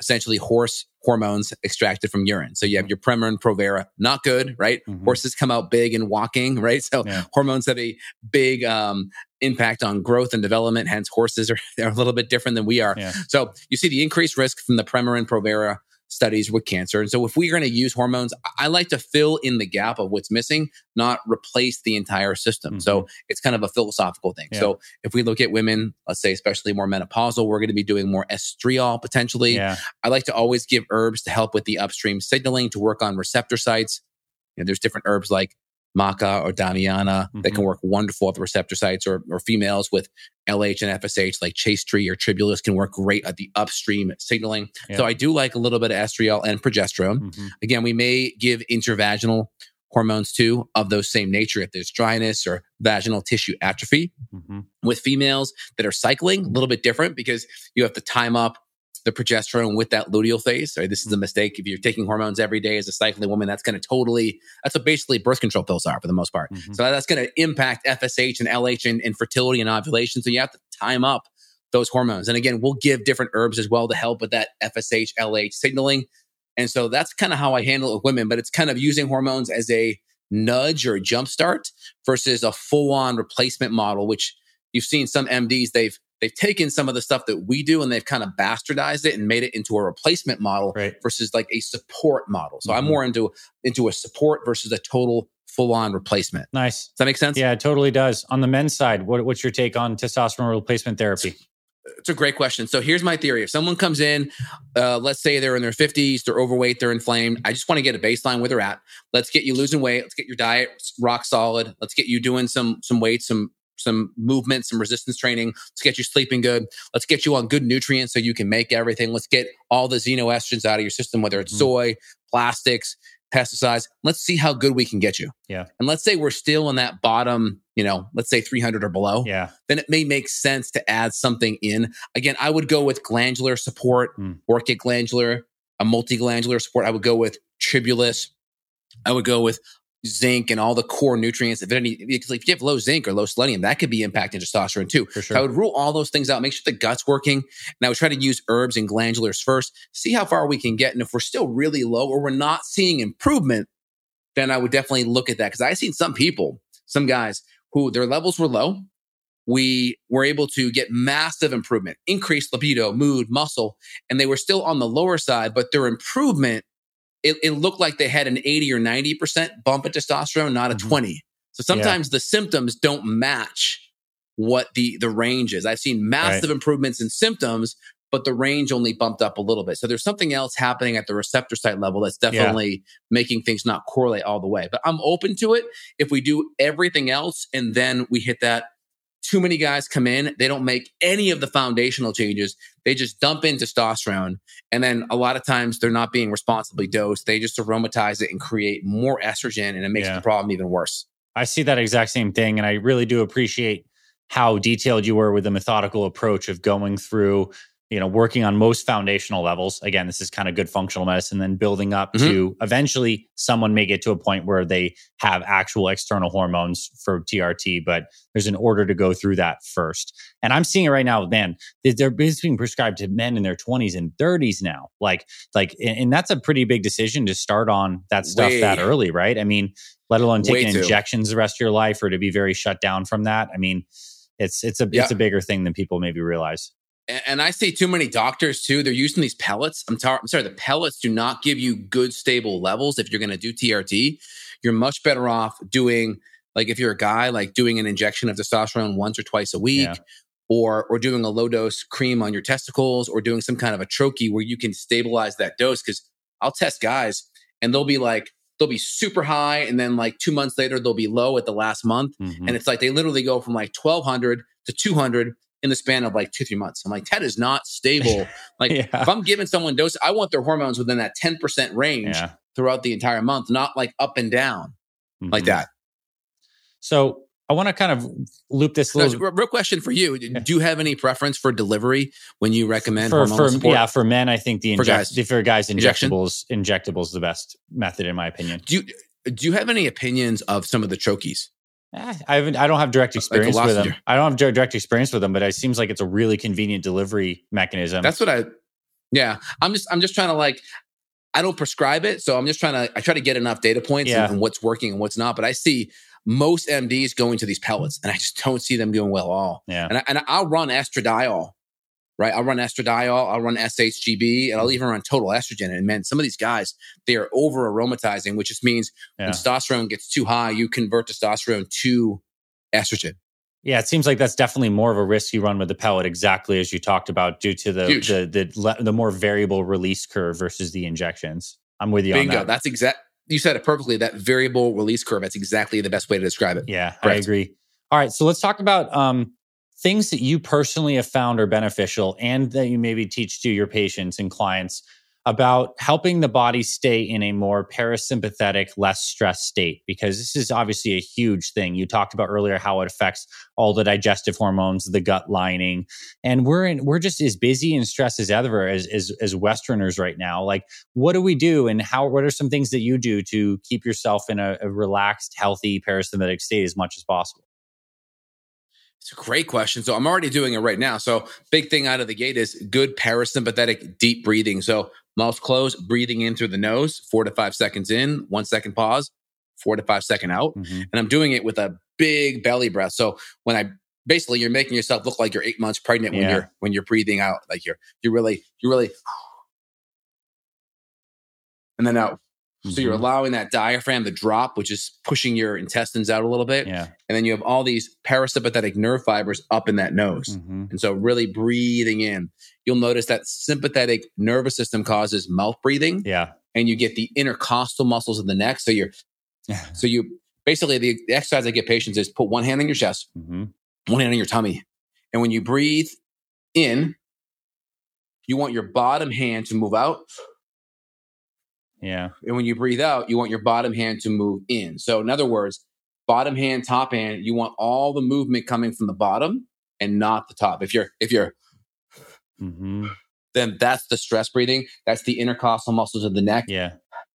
essentially horse hormones extracted from urine. So you have mm-hmm. your Premarin, Provera, not good, right? Mm-hmm. Horses come out big and walking, right? So yeah. hormones have a big um, impact on growth and development. Hence, horses are they're a little bit different than we are. Yeah. So you see the increased risk from the Premarin, Provera studies with cancer. And so if we're going to use hormones, I like to fill in the gap of what's missing, not replace the entire system. Mm-hmm. So it's kind of a philosophical thing. Yeah. So if we look at women, let's say especially more menopausal, we're going to be doing more estriol potentially. Yeah. I like to always give herbs to help with the upstream signaling to work on receptor sites. You know, there's different herbs like maca or damiana mm-hmm. that can work wonderful at the receptor sites or, or females with LH and FSH like chaste tree or tribulus can work great at the upstream signaling. Yeah. So I do like a little bit of estriol and progesterone. Mm-hmm. Again, we may give intravaginal hormones too of those same nature if there's dryness or vaginal tissue atrophy. Mm-hmm. With females that are cycling, a little bit different because you have to time up the progesterone with that luteal phase. Right? This is a mm-hmm. mistake. If you're taking hormones every day as a cycling woman, that's going to totally, that's what basically birth control pills are for the most part. Mm-hmm. So that's going to impact FSH and LH and, and fertility and ovulation. So you have to time up those hormones. And again, we'll give different herbs as well to help with that FSH, LH signaling. And so that's kind of how I handle it with women, but it's kind of using hormones as a nudge or a jump start versus a full on replacement model, which you've seen some MDs, they've they've taken some of the stuff that we do and they've kind of bastardized it and made it into a replacement model right. versus like a support model. So mm-hmm. I'm more into into a support versus a total full on replacement. Nice. Does that make sense? Yeah, it totally does. On the men's side, what, what's your take on testosterone replacement therapy? It's a great question. So here's my theory. If someone comes in, uh, let's say they're in their 50s, they're overweight, they're inflamed. I just want to get a baseline where they're at. Let's get you losing weight. Let's get your diet rock solid. Let's get you doing some some weights, some some movement, some resistance training. Let's get you sleeping good. Let's get you on good nutrients so you can make everything. Let's get all the xenoestrogens out of your system, whether it's mm. soy, plastics, pesticides. Let's see how good we can get you. Yeah. And let's say we're still in that bottom, you know, let's say 300 or below. Yeah. Then it may make sense to add something in. Again, I would go with glandular support, mm. orchic glandular, a multi-glandular support. I would go with tribulus. I would go with zinc and all the core nutrients. If any, because if you have low zinc or low selenium, that could be impacting testosterone too. Sure. So I would rule all those things out, make sure the gut's working. And I would try to use herbs and glandulars first, see how far we can get. And if we're still really low or we're not seeing improvement, then I would definitely look at that. Because I've seen some people, some guys who their levels were low. We were able to get massive improvement, increased libido, mood, muscle, and they were still on the lower side, but their improvement it, it looked like they had an 80 or 90% bump in testosterone, not a mm-hmm. 20. So sometimes yeah. the symptoms don't match what the, the range is. I've seen massive right. improvements in symptoms, but the range only bumped up a little bit. So there's something else happening at the receptor site level that's definitely yeah. making things not correlate all the way. But I'm open to it if we do everything else and then we hit that too many guys come in, they don't make any of the foundational changes. They just dump in testosterone. And then a lot of times they're not being responsibly dosed. They just aromatize it and create more estrogen and it makes yeah. the problem even worse. I see that exact same thing. And I really do appreciate how detailed you were with the methodical approach of going through you know working on most foundational levels. Again this is kind of good functional medicine then building up mm-hmm. to eventually someone may get to a point where they have actual external hormones for trt but there's an order to go through that first. And i'm seeing it right now man they're being prescribed to men in their 20s and 30s now. Like like and that's a pretty big decision to start on that stuff Way. that early right? I mean let alone taking injections the rest of your life or to be very shut down from that. I mean it's it's a yeah. it's a bigger thing than people maybe realize and I see too many doctors too. They're using these pellets. I'm, tar- I'm sorry, the pellets do not give you good stable levels. If you're going to do TRT, you're much better off doing like if you're a guy, like doing an injection of testosterone once or twice a week, yeah. or or doing a low dose cream on your testicles, or doing some kind of a troche where you can stabilize that dose. Because I'll test guys and they'll be like they'll be super high, and then like two months later they'll be low at the last month, Mhm. and it's like they literally go from like twelve hundred to two hundred in the span of like two three months. I'm like that is not stable. Like Yeah. if I'm giving someone dose, I want their hormones within that ten percent range yeah. throughout the entire month, not like up and down like Mhm. that. So I want to kind of loop this a little real real question for you: Do you have any preference for delivery when you recommend for, for support? yeah for men. I think the For inject, guys. for guys Injection? injectables injectables the best method in my opinion. Do you do you have any opinions of some of the troches? Eh, I haven't. I don't have direct experience with them. I don't have direct experience with them, but it seems like it's a really convenient delivery mechanism. That's what I. Yeah, I'm just I'm just trying to like. I don't prescribe it, so I'm just trying to. I try to get enough data points Yeah. and, and what's working and what's not. But I see most MDs going to these pellets, and I just don't see them doing well at all. yeah. And I, and I'll run estradiol, right? I'll run estradiol, I'll run SHGB, and I'll even run total estrogen. And man, some of these guys they are over aromatizing, which just means Yeah. when testosterone gets too high, you convert testosterone to estrogen. Yeah, it seems like that's definitely more of a risk you run with the pellet, exactly as you talked about, due to the the the, le- the more variable release curve versus the injections. I'm with you on Bingo. that. That's exact. You said it perfectly. That variable release curve. That's exactly the best way to describe it. Yeah, I agree. All right, so let's talk about um, things that you personally have found are beneficial and that you maybe teach to your patients and clients about helping the body stay in a more parasympathetic, less stressed state. Because this is obviously a huge thing. You talked about earlier how it affects all the digestive hormones, the gut lining, and we're in we're just as busy and stressed as ever as as, as Westerners right now. Like, what do we do, and how? What are some things that you do to keep yourself in a, a relaxed, healthy parasympathetic state as much as possible? It's a great question. So I'm already doing it right now. So big thing out of the gate is good parasympathetic deep breathing. So mouth closed, breathing in through the nose, four to five seconds in, one second pause, four to five second out. Mm-hmm. And I'm doing it with a big belly breath. So when I basically you're making yourself look like you're eight months pregnant when you're when you're breathing out. Like you're you're really you're really and then out. So you're Mhm. allowing that diaphragm to drop, which is pushing your intestines out a little bit. yeah. And then you have all these parasympathetic nerve fibers up in that nose. Mhm. And so really breathing in. You'll notice that sympathetic nervous system causes mouth breathing Yeah. and you get the intercostal muscles of the neck. So you're so you basically the, exercise I get patients is put one hand on your chest, Mhm. one hand on your tummy. And when you breathe in, you want your bottom hand to move out. Yeah. And when you breathe out, you want your bottom hand to move in. So, in other words, bottom hand, top hand, you want all the movement coming from the bottom and not the top. If you're, if you're, hmm then that's the stress breathing. That's the intercostal muscles of the neck Yeah.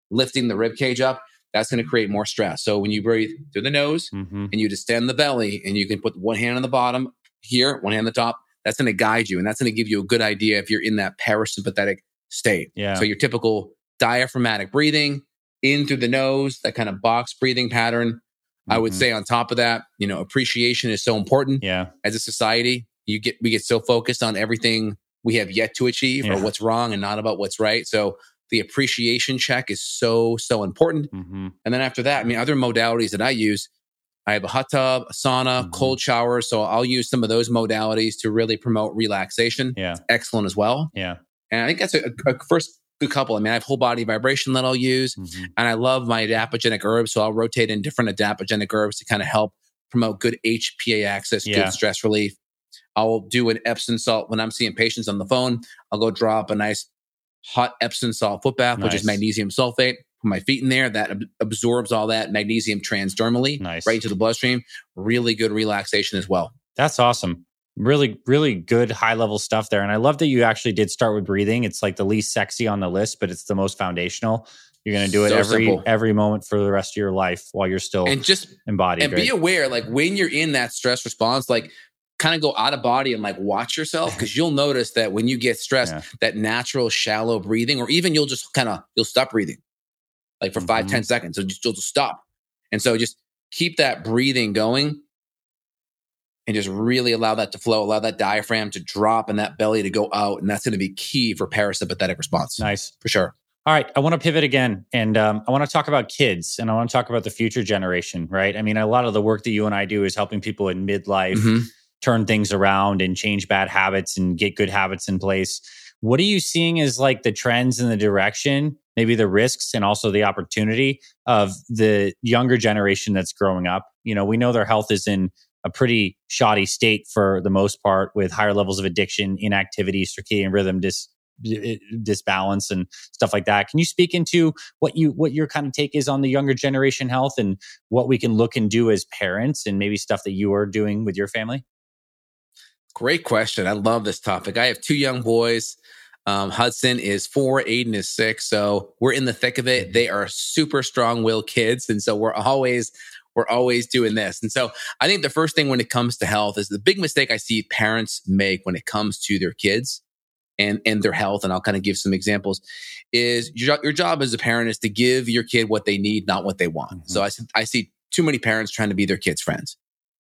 lifting the rib cage up. That's going to create more stress. So, when you breathe through the nose hmm and you distend the belly and you can put one hand on the bottom here, one hand on the top, that's going to guide you. And that's going to give you a good idea if you're in that parasympathetic state. Yeah. So your typical diaphragmatic breathing in through the nose, that kind of box breathing pattern. I would Mhm. say on top of that, you know, appreciation is so important Yeah. as a society. You get we get so focused on everything we have yet to achieve Yeah. or what's wrong and not about what's right. So the appreciation check is so so important. hmm And then after that, I mean, other modalities that I use, I have a hot tub, a sauna, Mhm. cold shower. So I'll use some of those modalities to really promote relaxation. Yeah. Excellent as well. Yeah. And I think that's a, a first good couple. I mean, I have whole body vibration that I'll use, hmm and I love my adaptogenic herbs. So I'll rotate in different adaptogenic herbs to kind of help promote good HPA axis, Yeah. good stress relief. I'll do an Epsom salt when I'm seeing patients on the phone. I'll go drop a nice hot Epsom salt foot bath, which is magnesium sulfate. Put my feet in there. That ab- absorbs all that magnesium transdermally Nice. right into the bloodstream. Really good relaxation as well. That's awesome. Really, really good high level stuff there. And I love that you actually did start with breathing. It's like the least sexy on the list, but it's the most foundational. You're going to do it So every simple. every moment for the rest of your life while you're still And just embodied. and right? be aware, like when you're in that stress response, like kind of go out of body and like watch yourself because you'll notice that when you get stressed, Yeah. that natural shallow breathing, or even you'll just kind of you'll stop breathing, like for five Mhm. ten seconds. So just you'll just stop, and so just keep that breathing going, and just really allow that to flow, allow that diaphragm to drop and that belly to go out, and that's going to be key for parasympathetic response nice. for sure. All right, I want to pivot again, and um, I want to talk about kids, and I want to talk about the future generation. Right? I mean, a lot of the work that you and I do is helping people in midlife Mhm. turn things around and change bad habits and get good habits in place. What are you seeing as like the trends and the direction, maybe the risks and also the opportunity of the younger generation that's growing up? You know, we know their health is in a pretty shoddy state for the most part with higher levels of addiction, inactivity, circadian rhythm dis, disbalance and stuff like that. Can you speak into what you what your kind of take is on the younger generation health and what we can look and do as parents and maybe stuff that you are doing with your family? Great question. I love this topic. I have two young boys. Um, Hudson is four, Aiden is six. So we're in the thick of it. They are super strong willed kids. And so we're always, we're always doing this. And so I think the first thing when it comes to health is the big mistake I see parents make when it comes to their kids and, and their health. And I'll kind of give some examples is your, your job as a parent is to give your kid what they need, not what they want. Mm-hmm. So I, I see too many parents trying to be their kids' friends.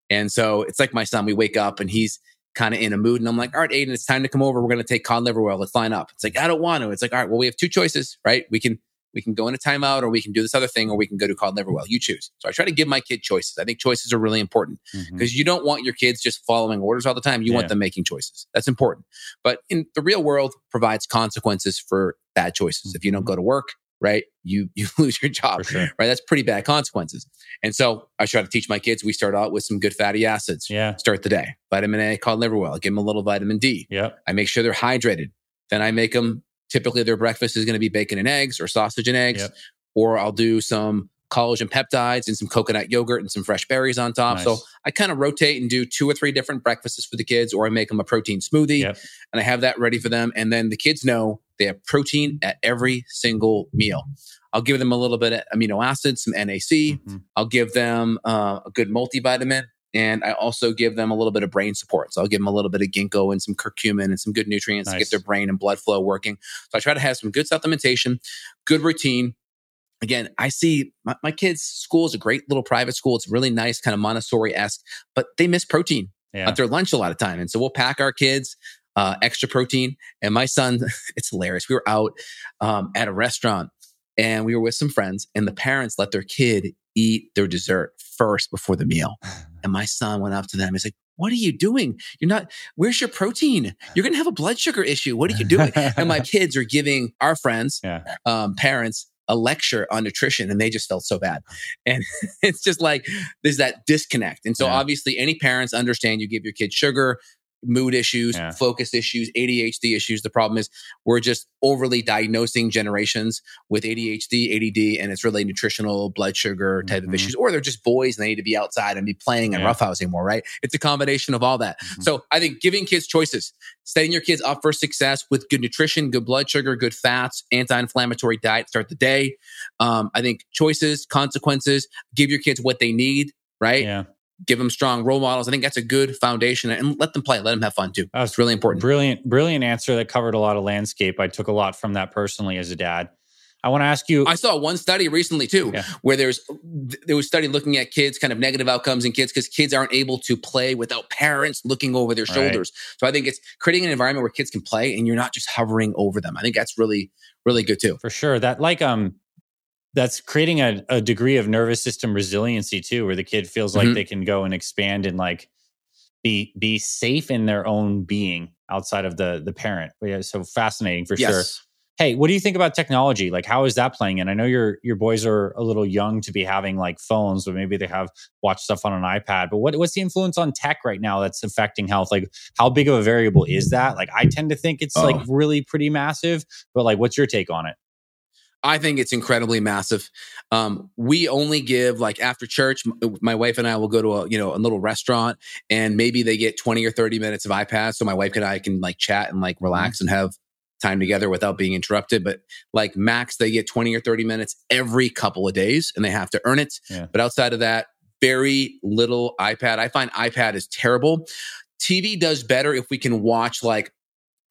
And so it's like my son, we wake up and he's, kind of in a mood. And I'm like, all right, Aiden, it's time to come over. We're going to take cod liver oil. Let's line up. It's like, I don't want to. It's like, all right, well, we have two choices, right? We can, we can go in a timeout or we can do this other thing or we can go to liver oil. You choose. So I try to give my kid choices. I think choices are really important because mm-hmm. you don't want your kids just following orders all the time. You yeah. want them making choices. That's important. But in the real world provides consequences for bad choices. Mm-hmm. If you don't mm-hmm. go to work, right? You you lose your job, sure. right? That's pretty bad consequences. And so I try to teach my kids. We start out with some good fatty acids. Yeah. Start the day. Vitamin A, liver oil. Give them a little vitamin D. Yeah. I make sure they're hydrated. Then I make them. Typically, their breakfast is going to be bacon and eggs, or sausage and eggs, yep. or I'll do some collagen peptides and some coconut yogurt and some fresh berries on top. Nice. So I kind of rotate and do two or three different breakfasts for the kids, or I make them a protein smoothie yep. and I have that ready for them. And then the kids know they have protein at every single meal. I'll give them a little bit of amino acids, some NAC. Mm-hmm. I'll give them uh, a good multivitamin. And I also give them a little bit of brain support. So I'll give them a little bit of ginkgo and some curcumin and some good nutrients nice. to get their brain and blood flow working. So I try to have some good supplementation, good routine, again, I see my, my kids' school is a great little private school. It's really nice, kind of Montessori esque, but they miss protein yeah. at their lunch a lot of time. And so we'll pack our kids uh, extra protein. And my son, it's hilarious. We were out um, at a restaurant and we were with some friends, and the parents let their kid eat their dessert first before the meal. And my son went up to them. He's like, what are you doing? You're not, where's your protein? You're going to have a blood sugar issue. What are you doing? and my kids are giving our friends, yeah. um, parents, a lecture on nutrition and they just felt so bad. And it's just like there's that disconnect. And so yeah. obviously any parents understand you give your kid sugar, mood issues, yeah. focus issues, ADHD issues. The problem is we're just overly diagnosing generations with ADHD, ADD, and it's really nutritional, blood sugar type mm-hmm. of issues, or they're just boys and they need to be outside and be playing and yeah. roughhousing more, right? It's a combination of all that. Mm-hmm. So I think giving kids choices, setting your kids up for success with good nutrition, good blood sugar, good fats, anti-inflammatory diet, start the day. Um, I think choices, consequences, give your kids what they need, right? Yeah give them strong role models. I think that's a good foundation and let them play, let them have fun too. That's really important. Brilliant, brilliant answer that covered a lot of landscape. I took a lot from that personally as a dad. I want to ask you. I saw one study recently too, yeah. where there's there was study looking at kids, kind of negative outcomes in kids because kids aren't able to play without parents looking over their shoulders. Right. So I think it's creating an environment where kids can play and you're not just hovering over them. I think that's really really good too. For sure. That like um that's creating a, a degree of nervous system resiliency too, where the kid feels like mm-hmm. they can go and expand and like be be safe in their own being outside of the the parent. Yeah, so fascinating for yes. sure. Hey, what do you think about technology? Like, how is that playing? And I know your your boys are a little young to be having like phones, but maybe they have watched stuff on an iPad. But what, what's the influence on tech right now that's affecting health? Like, how big of a variable is that? Like, I tend to think it's oh. like really pretty massive. But like, what's your take on it? I think it's incredibly massive. Um, we only give like after church, my wife and I will go to a you know a little restaurant, and maybe they get twenty or thirty minutes of iPad, so my wife and I can like chat and like relax mm-hmm. and have time together without being interrupted. But like max, they get twenty or thirty minutes every couple of days, and they have to earn it. Yeah. But outside of that, very little iPad. I find iPad is terrible. TV does better if we can watch like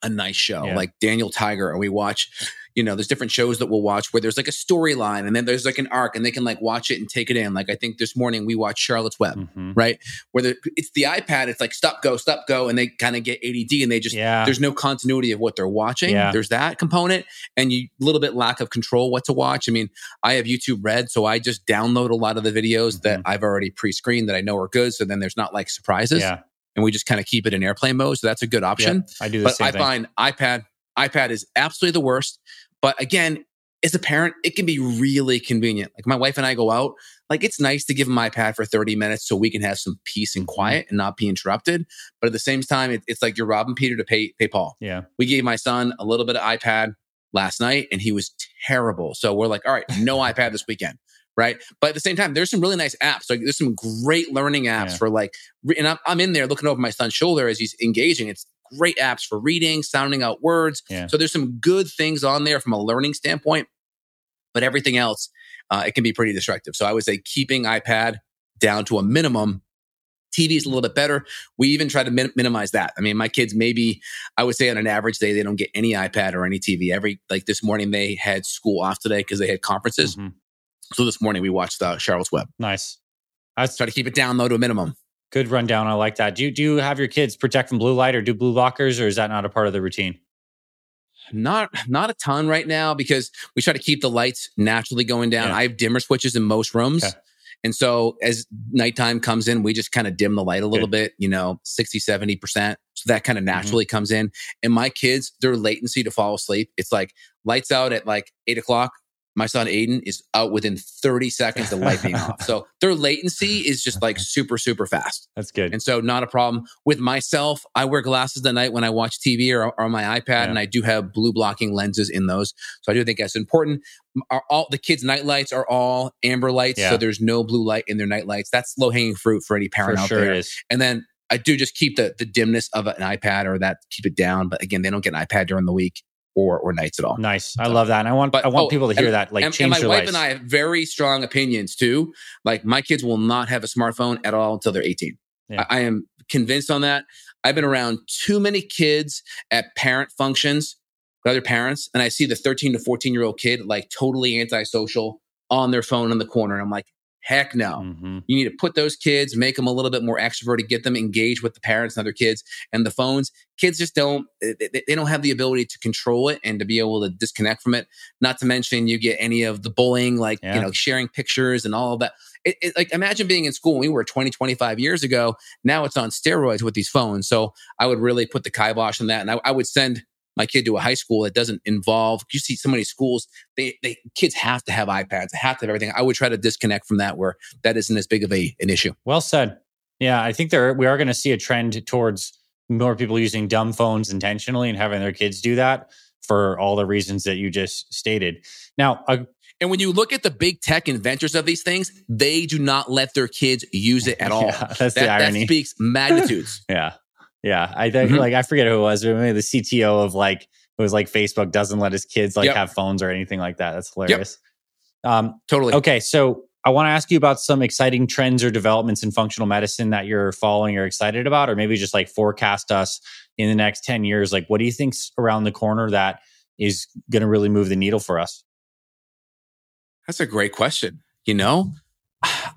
a nice show yeah. like Daniel Tiger, or we watch you know, there's different shows that we'll watch where there's like a storyline and then there's like an arc and they can like watch it and take it in. Like I think this morning we watched Charlotte's Web, mm-hmm. right? Where the, it's the iPad, it's like stop, go, stop, go. And they kind of get ADD and they just, yeah. there's no continuity of what they're watching. Yeah. There's that component and you a little bit lack of control what to watch. I mean, I have YouTube Red, so I just download a lot of the videos mm-hmm. that I've already pre-screened that I know are good. So then there's not like surprises. Yeah. And we just kind of keep it in airplane mode. So that's a good option. Yeah, I do but I thing. find iPad iPad is absolutely the worst. But again, as a parent, it can be really convenient. Like my wife and I go out, like it's nice to give them iPad for 30 minutes so we can have some peace and mm-hmm. quiet and not be interrupted. But at the same time, it, it's like you're robbing Peter to pay, pay Paul. Yeah. We gave my son a little bit of iPad last night and he was terrible. So we're like, all right, no iPad this weekend. Right. But at the same time, there's some really nice apps. Like there's some great learning apps Yeah. for like, and I'm, I'm in there looking over my son's shoulder as he's engaging. It's great apps for reading, sounding out words. Yeah. So there's some good things on there from a learning standpoint, but everything else, uh, it can be pretty destructive. So I would say keeping iPad down to a minimum. TV is a little bit better. We even try to min- minimize that. I mean, my kids maybe I would say on an average day they don't get any iPad or any TV. Every like this morning they had school off today because they had conferences. Mhm. So this morning we watched uh, Charlotte's Web. Nice. That's Try to keep it down low to a minimum. Good rundown. I like that. Do you, do you have your kids protect from blue light or do blue blockers or is that not a part of the routine? Not not a ton right now because we try to keep the lights naturally going down. Yeah. I have dimmer switches in most rooms. Okay. And so as nighttime comes in, we just kind of dim the light a little bit, you know, 60, 70%. So that kind of Mm-hmm. naturally comes in. And my kids, their latency to fall asleep, it's like lights out at like eight o'clock. My son Aiden is out within 30 seconds of light being off. So their latency is just like super, super fast. That's good. And so not a problem with myself. I wear glasses at night when I watch TV or, or on my iPad, Yeah. and I do have blue blocking lenses in those. So I do think that's important. Are all the kids' night lights are all amber lights, Yeah. so there's no blue light in their night lights. That's low hanging fruit for any For parent out sure there. And then I do just keep the the dimness of an iPad or that keep it down. But again, they don't get an iPad during the week or or nights at all. Nice. I love that. And I want But- I want oh, people to hear and- that. Like and, and change my their wife lives. and I have very strong opinions too. Like my kids will not have a smartphone at all until they're 18. Yeah. I, I am convinced on that. I've been around too many kids at parent functions with other parents, and I see the 13 to 14 year old kid like totally antisocial on their phone in the corner. And I'm like, heck no. Mhm. You need to put those kids, make them a little bit more extroverted, get them engaged with the parents and other kids and the phones. Kids just don't, they, they- they don't have the ability to control it and to be able to disconnect from it. Not to mention you get any of the bullying, like, Yeah. you know, sharing pictures and all of that. It, it, like imagine being in school when we were 20, 25 years ago. Now it's on steroids with these phones. So I would really put the kibosh on that. And I, I would send my kid to a high school that doesn't involve, you see so many schools, they, they kids have to have iPads, they have to have everything. I would try to disconnect from that where that isn't as big of a an issue. Well said. Yeah, I think there we are going to see a trend towards more people using dumb phones intentionally and having their kids do that for all the reasons that you just stated. Now, uh, And when you look at the big tech inventors of these things, they do not let their kids use it at all. yeah, that's the that, that irony. speaks magnitudes. yeah, yeah. I think Mhm. like I forget who it was, but maybe the CTO of like it was like Facebook doesn't let his kids like Yep. have phones or anything like that. That's hilarious. Um, totally. Okay, so I want to ask you about some exciting trends or developments in functional medicine that you're following or excited about, or maybe just like forecast us in the next 10 years. Like, what do you think's around the corner that is going to really move the needle for us? That's a great question. You know,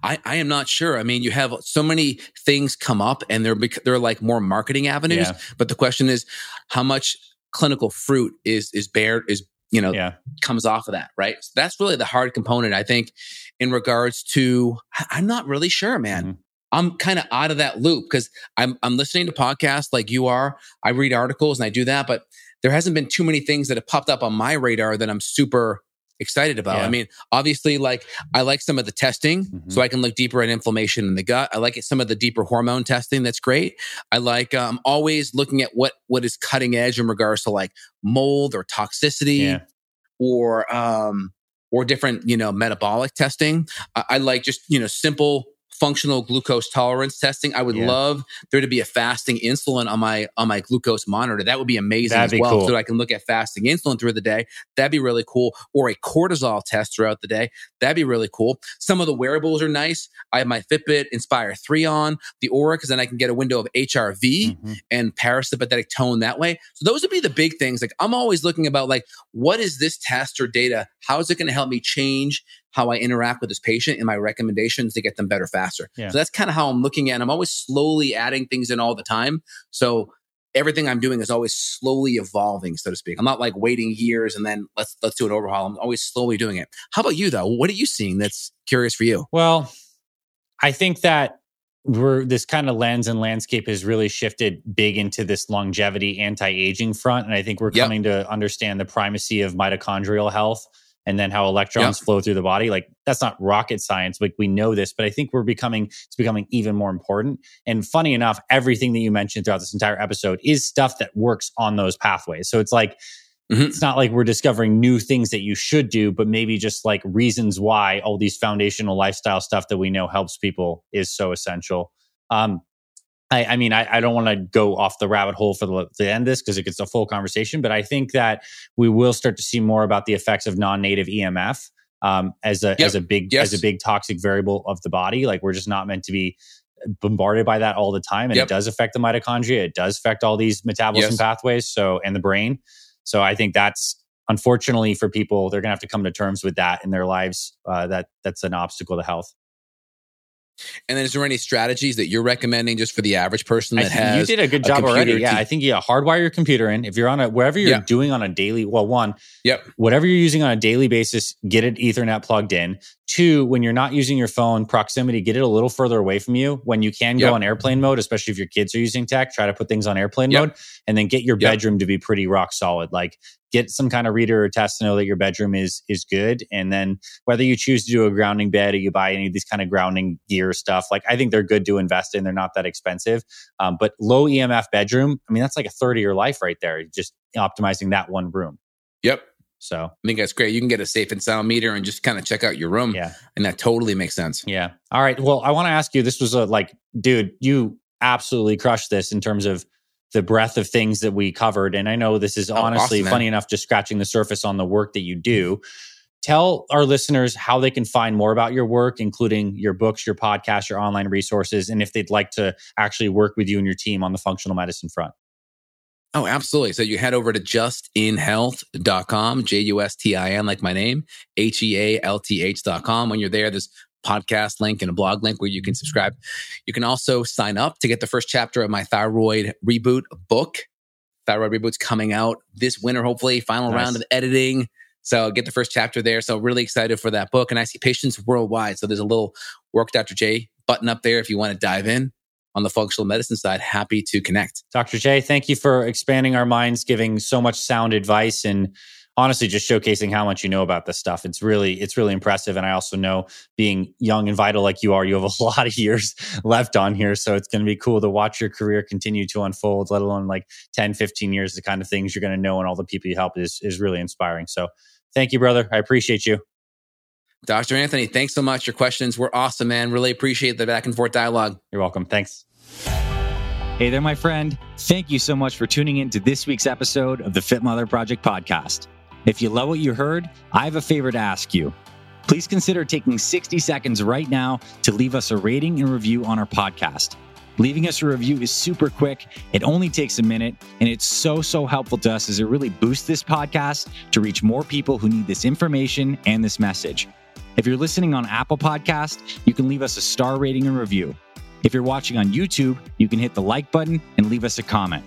I, I am not sure. I mean, you have so many things come up and they're, bec- they're like more marketing avenues. Yeah. But the question is how much clinical fruit is, is bared, is, you know, Yeah. comes off of that, right? So that's really the hard component, I think, in regards to, I'm not really sure, man. Mhm. I'm kind of out of that loop because I'm, I'm listening to podcasts like you are. I read articles and I do that, but there hasn't been too many things that have popped up on my radar that I'm super excited about. Yeah. I mean, obviously, like I like some of the testing Mhm. so I can look deeper at inflammation in the gut. I like it, some of the deeper hormone testing. That's great. I like, um, always looking at what, what is cutting edge in regards to like mold or toxicity Yeah. or um or different you know metabolic testing I, I like just you know simple functional glucose tolerance testing i would Yeah. love there to be a fasting insulin on my on my glucose monitor that would be amazing That'd as be well cool. so i can look at fasting insulin through the day that'd be really cool or a cortisol test throughout the day that'd be really cool some of the wearables are nice i have my fitbit inspire 3 on the Oura because then i can get a window of hrv Mhm. and parasympathetic tone that way. So those would be the big things. Like I'm always looking about like what is this test or data? How is it going to help me change how I interact with this patient and my recommendations to get them better faster? Yeah. So that's kind of how I'm looking at. it. I'm always slowly adding things in all the time. So everything I'm doing is always slowly evolving, so to speak. I'm not like waiting years and then let's let's do an overhaul. I'm always slowly doing it. How about you though? What are you seeing that's curious for you? Well, I think that we're this kind of lens and landscape has really shifted big into this longevity anti-aging front and i think we're Yep. coming to understand the primacy of mitochondrial health and then how electrons flow through the body like that's not rocket science like we know this but i think we're becoming it's becoming even more important and funny enough everything that you mentioned throughout this entire episode is stuff that works on those pathways so it's like Mhm. it's not like we're discovering new things that you should do, but maybe just like reasons why all these foundational lifestyle stuff that we know helps people is so essential. Um, I, I mean, I, I don't want to go off the rabbit hole for the, the end of this because it gets a full conversation, but I think that we will start to see more about the effects of non-native EMF um, as a Yep. as a big Yes. as a big toxic variable of the body. Like we're just not meant to be bombarded by that all the time, and Yep. it does affect the mitochondria. It does affect all these metabolism Yes. pathways. So and the brain. So I think that's unfortunately for people, they're gonna have to come to terms with that in their lives. Uh, that that's an obstacle to health. And then is there any strategies that you're recommending just for the average person I that think has you did a good a job already. Yeah, to- I think you hardwire your computer in. If you're on a wherever you're Yeah. doing on a daily, well, one, Yep. whatever you're using on a daily basis, get it Ethernet plugged in. Two, when you're not using your phone, proximity, get it a little further away from you. When you can go Yep. on airplane mode, especially if your kids are using tech, try to put things on airplane Yep. mode and then get your Yep. bedroom to be pretty rock solid. Like get some kind of reader or test to know that your bedroom is is good. And then whether you choose to do a grounding bed or you buy any of these kind of grounding gear stuff, like I think they're good to invest in. They're not that expensive. Um, but low EMF bedroom, I mean, that's like a third of your life right there, just optimizing that one room. Yep. So I think that's great. You can get a safe and sound meter and just kind of check out your room. yeah. And that totally makes sense. Yeah. All right. Well, I want to ask you this was a like, dude, you absolutely crushed this in terms of the breadth of things that we covered. And I know this is Oh, honestly awesome, funny enough, just scratching the surface on the work that you do. Tell our listeners how they can find more about your work, including your books, your podcast, your online resources, and if they'd like to actually work with you and your team on the functional medicine front. Oh, absolutely. So you head over to justinhealth.com, J U S T I N, like my name, H E A L T H.com. When you're there, there's podcast link and a blog link where you can subscribe. You can also sign up to get the first chapter of my thyroid reboot book. Thyroid reboot's coming out this winter, hopefully, final Nice. round of editing. So get the first chapter there. So really excited for that book. And I see patients worldwide. So there's a little work Dr. J button up there if you want to dive in on the functional medicine side. Happy to connect. Dr. J, thank you for expanding our minds, giving so much sound advice and honestly just showcasing how much you know about this stuff. It's really it's really impressive and I also know being young and vital like you are, you have a lot of years left on here, so it's going to be cool to watch your career continue to unfold, let alone like 10, 15 years the kind of things you're going to know and all the people you help is is really inspiring. So, thank you brother. I appreciate you. Dr. Anthony, thanks so much. Your questions were awesome, man. Really appreciate the back and forth dialogue. You're welcome. Thanks. Hey there, my friend. Thank you so much for tuning in to this week's episode of the Fit Mother Project podcast. If you love what you heard, I have a favor to ask you. Please consider taking 60 seconds right now to leave us a rating and review on our podcast. Leaving us a review is super quick. It only takes a minute, and it's so, so helpful to us as it really boosts this podcast to reach more people who need this information and this message. If you're listening on Apple Podcast, you can leave us a star rating and review. If you're watching on YouTube, you can hit the like button and leave us a comment.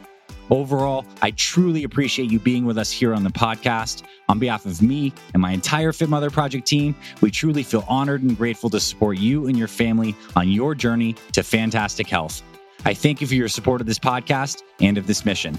Overall, I truly appreciate you being with us here on the podcast. On behalf of me and my entire Fit Mother Project team, we truly feel honored and grateful to support you and your family on your journey to fantastic health. I thank you for your support of this podcast and of this mission.